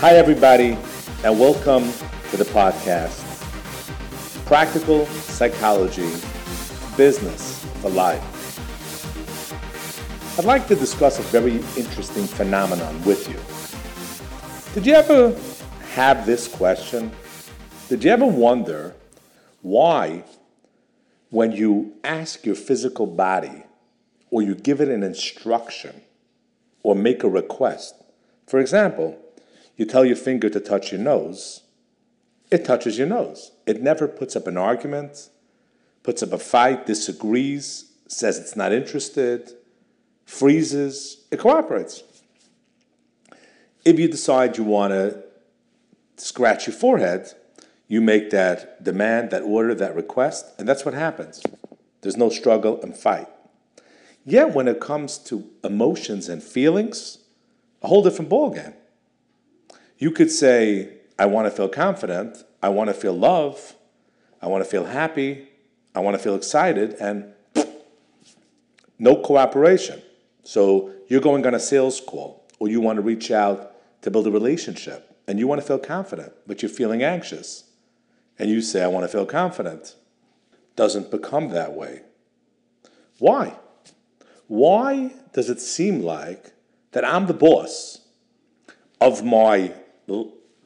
Hi, everybody, and welcome to the podcast Practical Psychology Business for Life. I'd like to discuss a very interesting phenomenon with you. Did you ever have this question? Did you ever wonder why, when you ask your physical body or you give it an instruction or make a request, for example, you tell your finger to touch your nose, it touches your nose. It never puts up an argument, puts up a fight, disagrees, says it's not interested, freezes, it cooperates. If you decide you want to scratch your forehead, you make that demand, that order, that request, and that's what happens. There's no struggle and fight. Yet when it comes to emotions and feelings, a whole different ballgame. You could say, I want to feel confident, I want to feel love, I want to feel happy, I want to feel excited, and no cooperation. So you're going on a sales call, or you want to reach out to build a relationship, and you want to feel confident, but you're feeling anxious. And you say, I want to feel confident. Doesn't become that way. Why? Why does it seem like that I'm the boss of my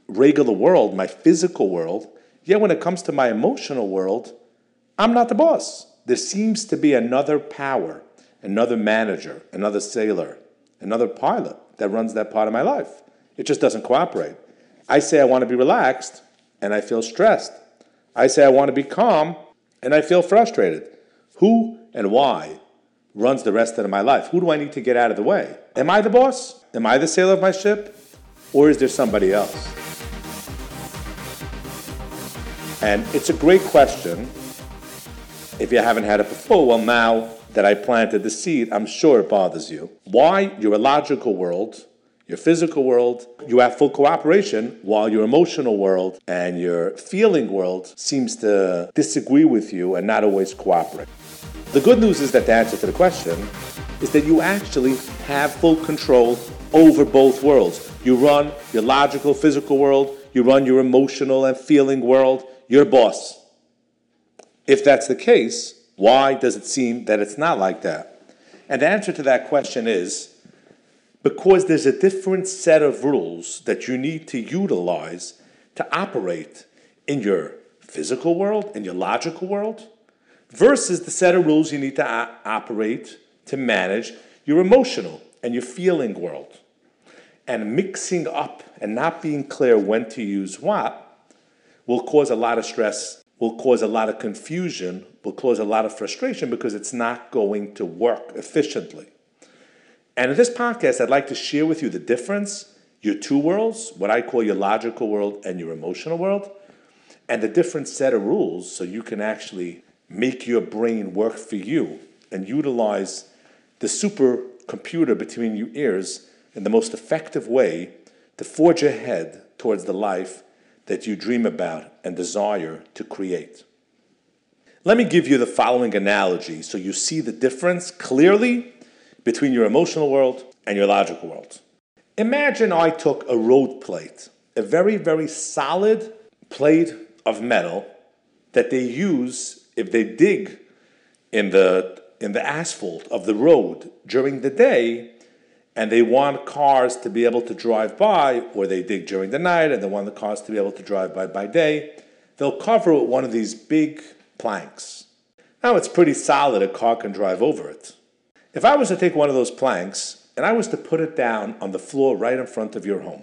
regular world, my physical world, yet when it comes to my emotional world, I'm not the boss. There seems to be another power, another manager, another sailor, another pilot that runs that part of my life. It just doesn't cooperate. I say I want to be relaxed and I feel stressed. I say I want to be calm and I feel frustrated. Who and why runs the rest of my life? Who do I need to get out of the way? Am I the boss? Am I the sailor of my ship? Or is there somebody else? And it's a great question. If you haven't had it before, well, now that I planted the seed, I'm sure it bothers you. Why? Your logical world, your physical world, you have full cooperation, while your emotional world and your feeling world seems to disagree with you and not always cooperate. The good news is that the answer to the question is that you actually have full control over both worlds. You run your logical, physical world, you run your emotional and feeling world, you're boss. If that's the case, why does it seem that it's not like that? And the answer to that question is because there's a different set of rules that you need to utilize to operate in your physical world, in your logical world, versus the set of rules you need to operate to manage your emotional and your feeling world and mixing up and not being clear when to use what will cause a lot of stress, will cause a lot of confusion, will cause a lot of frustration because it's not going to work efficiently. And in this podcast, I'd like to share with you the difference, your two worlds, what I call your logical world and your emotional world, and the different set of rules so you can actually make your brain work for you and utilize the supercomputer between your ears in the most effective way to forge ahead towards the life that you dream about and desire to create. Let me give you the following analogy so you see the difference clearly between your emotional world and your logical world. Imagine I took a road plate, a very, very solid plate of metal that they use if they dig in the, in the asphalt of the road during the day and they want cars to be able to drive by, or they dig during the night and they want the cars to be able to drive by by day, they'll cover it with one of these big planks. Now it's pretty solid, a car can drive over it. If I was to take one of those planks and I was to put it down on the floor right in front of your home,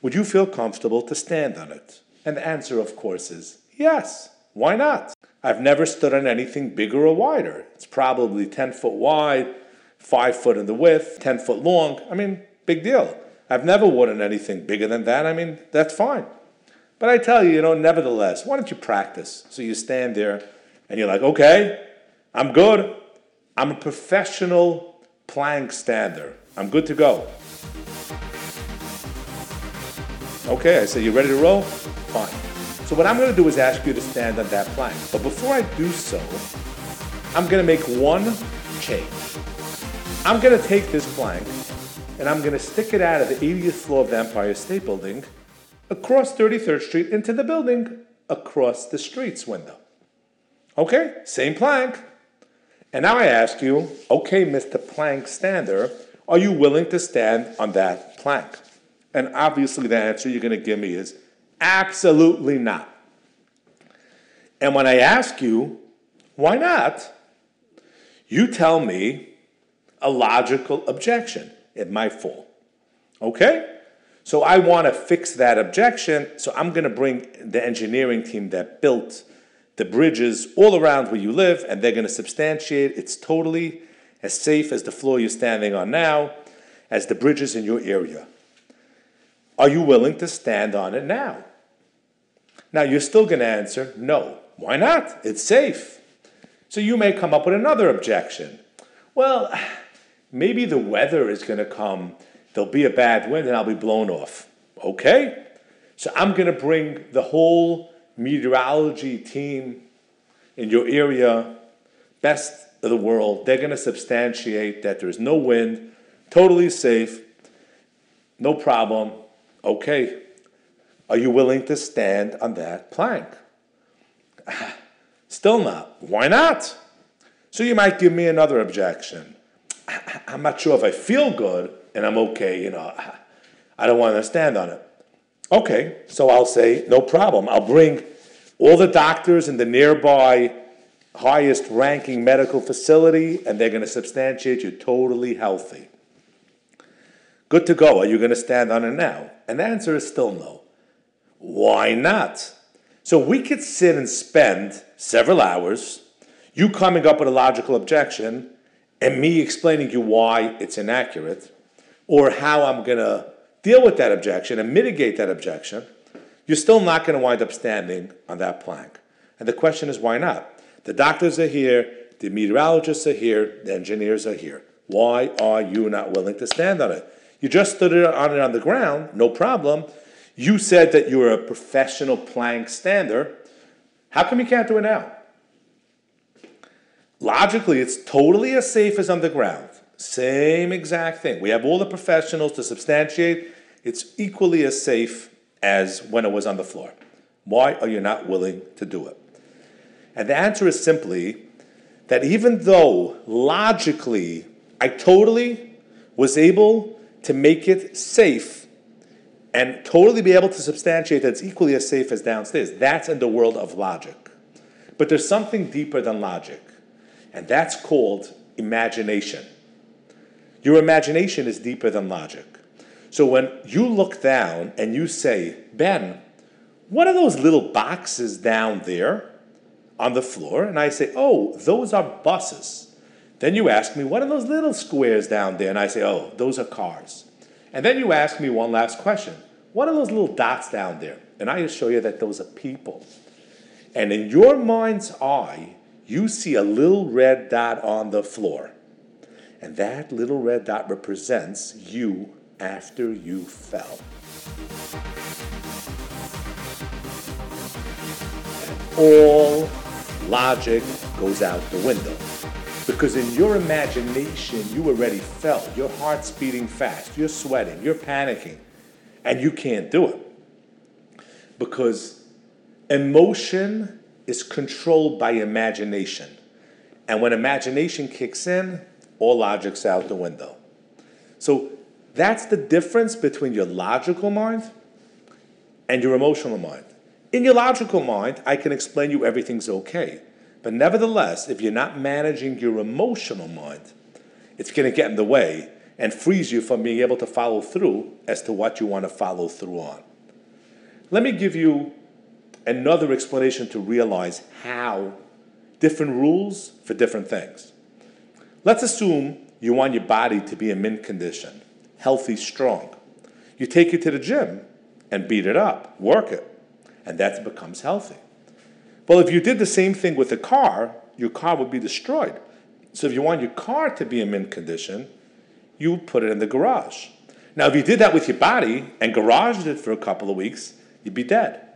would you feel comfortable to stand on it? And the answer, of course, is yes. Why not? I've never stood on anything bigger or wider. It's probably 10 foot wide, five foot in the width, 10 foot long. I mean, big deal. I've never worn anything bigger than that. I mean, that's fine. But I tell you, you know, nevertheless, why don't you practice? So you stand there and you're like, okay, I'm good. I'm a professional plank stander. I'm good to go. Okay, I say, you ready to roll? Fine. So what I'm going to do is ask you to stand on that plank. But before I do so, I'm going to make one change. I'm going to take this plank and I'm going to stick it out of the 80th floor of the Empire State Building across 33rd Street into the building across the street's window. Okay, same plank. And now I ask you, okay, Mr. Plank Stander, are you willing to stand on that plank? And obviously, the answer you're going to give me is absolutely not. And when I ask you, why not? You tell me a logical objection. It might fall. Okay? So I want to fix that objection. So I'm going to bring the engineering team that built the bridges all around where you live, and they're going to substantiate it's totally as safe as the floor you're standing on now, as the bridges in your area. Are you willing to stand on it now? Now, you're still going to answer no. Why not? It's safe. So you may come up with another objection. Well, maybe the weather is going to come, there'll be a bad wind, and I'll be blown off. Okay? So I'm going to bring the whole meteorology team in your area, best of the world. They're going to substantiate that there's no wind, totally safe, no problem. Okay. Are you willing to stand on that plank? Still not. Why not? So you might give me another objection. I'm not sure if I feel good and I'm okay, you know. I don't want to stand on it. Okay, so I'll say, no problem. I'll bring all the doctors in the nearby highest ranking medical facility and they're going to substantiate you're totally healthy. Good to go. Are you going to stand on it now? And the answer is still no. Why not? So we could sit and spend several hours, you coming up with a logical objection, and me explaining to you why it's inaccurate, or how I'm going to deal with that objection and mitigate that objection, you're still not going to wind up standing on that plank. And the question is, why not? The doctors are here, the meteorologists are here, the engineers are here. Why are you not willing to stand on it? You just stood it on it on the ground, no problem. You said that you were a professional plank stander. How come you can't do it now? Logically, it's totally as safe as on the ground. Same exact thing. We have all the professionals to substantiate. It's equally as safe as when it was on the floor. Why are you not willing to do it? And the answer is simply that even though logically I totally was able to make it safe and totally be able to substantiate that it's equally as safe as downstairs, that's in the world of logic. But there's something deeper than logic, and that's called imagination. Your imagination is deeper than logic. So when you look down and you say, Ben, what are those little boxes down there on the floor? And I say, Oh, those are buses. Then you ask me, What are those little squares down there? And I say, Oh, those are cars. And then you ask me one last question What are those little dots down there? And I show you that those are people. And in your mind's eye, you see a little red dot on the floor. And that little red dot represents you after you fell. all logic goes out the window. Because in your imagination, you already felt your heart's beating fast, you're sweating, you're panicking, and you can't do it. Because emotion is controlled by imagination. And when imagination kicks in, all logic's out the window. So that's the difference between your logical mind and your emotional mind. In your logical mind, I can explain you everything's okay. But nevertheless, if you're not managing your emotional mind, it's going to get in the way and freeze you from being able to follow through as to what you want to follow through on. Let me give you another explanation to realize how different rules for different things. Let's assume you want your body to be in mint condition healthy, strong. You take it to the gym and beat it up, work it, and that becomes healthy. Well, if you did the same thing with a car, your car would be destroyed. So if you want your car to be in mint condition, you put it in the garage. Now, if you did that with your body and garaged it for a couple of weeks, you'd be dead.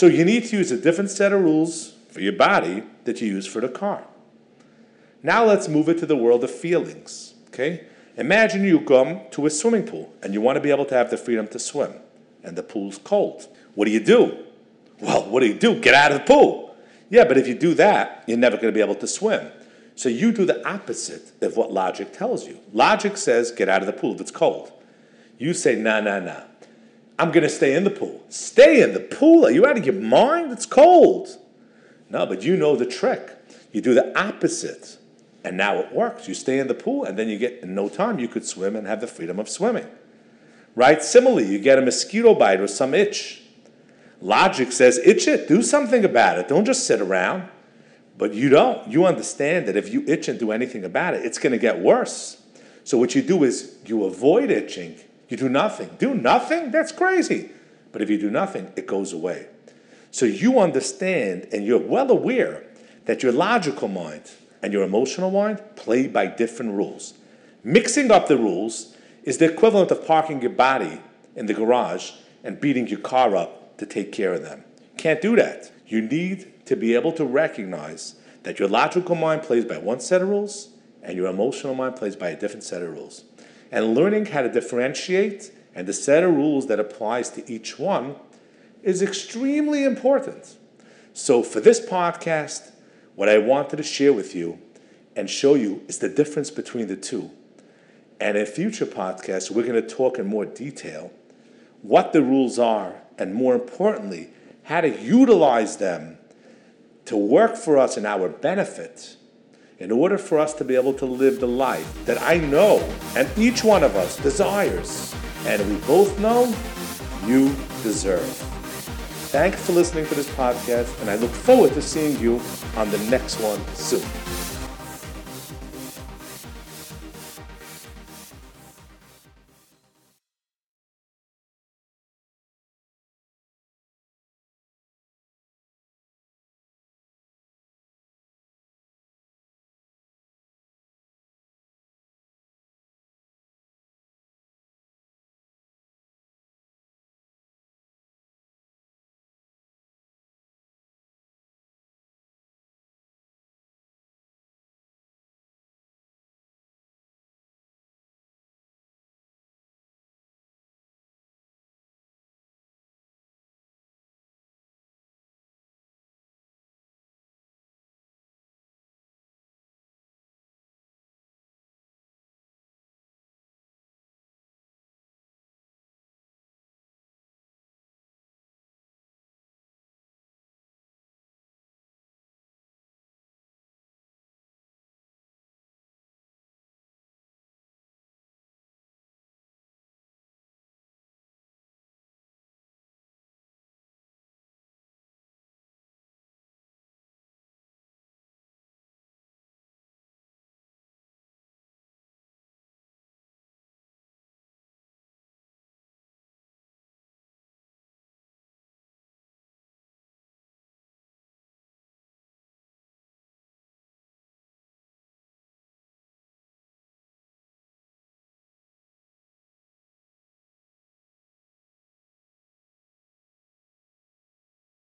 So you need to use a different set of rules for your body that you use for the car. Now let's move it to the world of feelings. Okay? Imagine you come to a swimming pool and you want to be able to have the freedom to swim, and the pool's cold. What do you do? Well, what do you do? Get out of the pool. Yeah, but if you do that, you're never going to be able to swim. So you do the opposite of what logic tells you. Logic says, get out of the pool if it's cold. You say, nah, nah, nah. I'm going to stay in the pool. Stay in the pool? Are you out of your mind? It's cold. No, but you know the trick. You do the opposite. And now it works. You stay in the pool, and then you get, in no time, you could swim and have the freedom of swimming. Right? Similarly, you get a mosquito bite or some itch. Logic says, itch it, do something about it. Don't just sit around. But you don't. You understand that if you itch and do anything about it, it's going to get worse. So what you do is you avoid itching. You do nothing. Do nothing? That's crazy. But if you do nothing, it goes away. So you understand and you're well aware that your logical mind and your emotional mind play by different rules. Mixing up the rules is the equivalent of parking your body in the garage and beating your car up to take care of them. Can't do that. You need to be able to recognize that your logical mind plays by one set of rules and your emotional mind plays by a different set of rules. And learning how to differentiate and the set of rules that applies to each one is extremely important. So for this podcast, what I wanted to share with you and show you is the difference between the two. And in future podcasts, we're going to talk in more detail what the rules are, and more importantly, how to utilize them to work for us in our benefit in order for us to be able to live the life that I know and each one of us desires, and we both know you deserve. Thanks for listening to this podcast, and I look forward to seeing you on the next one soon.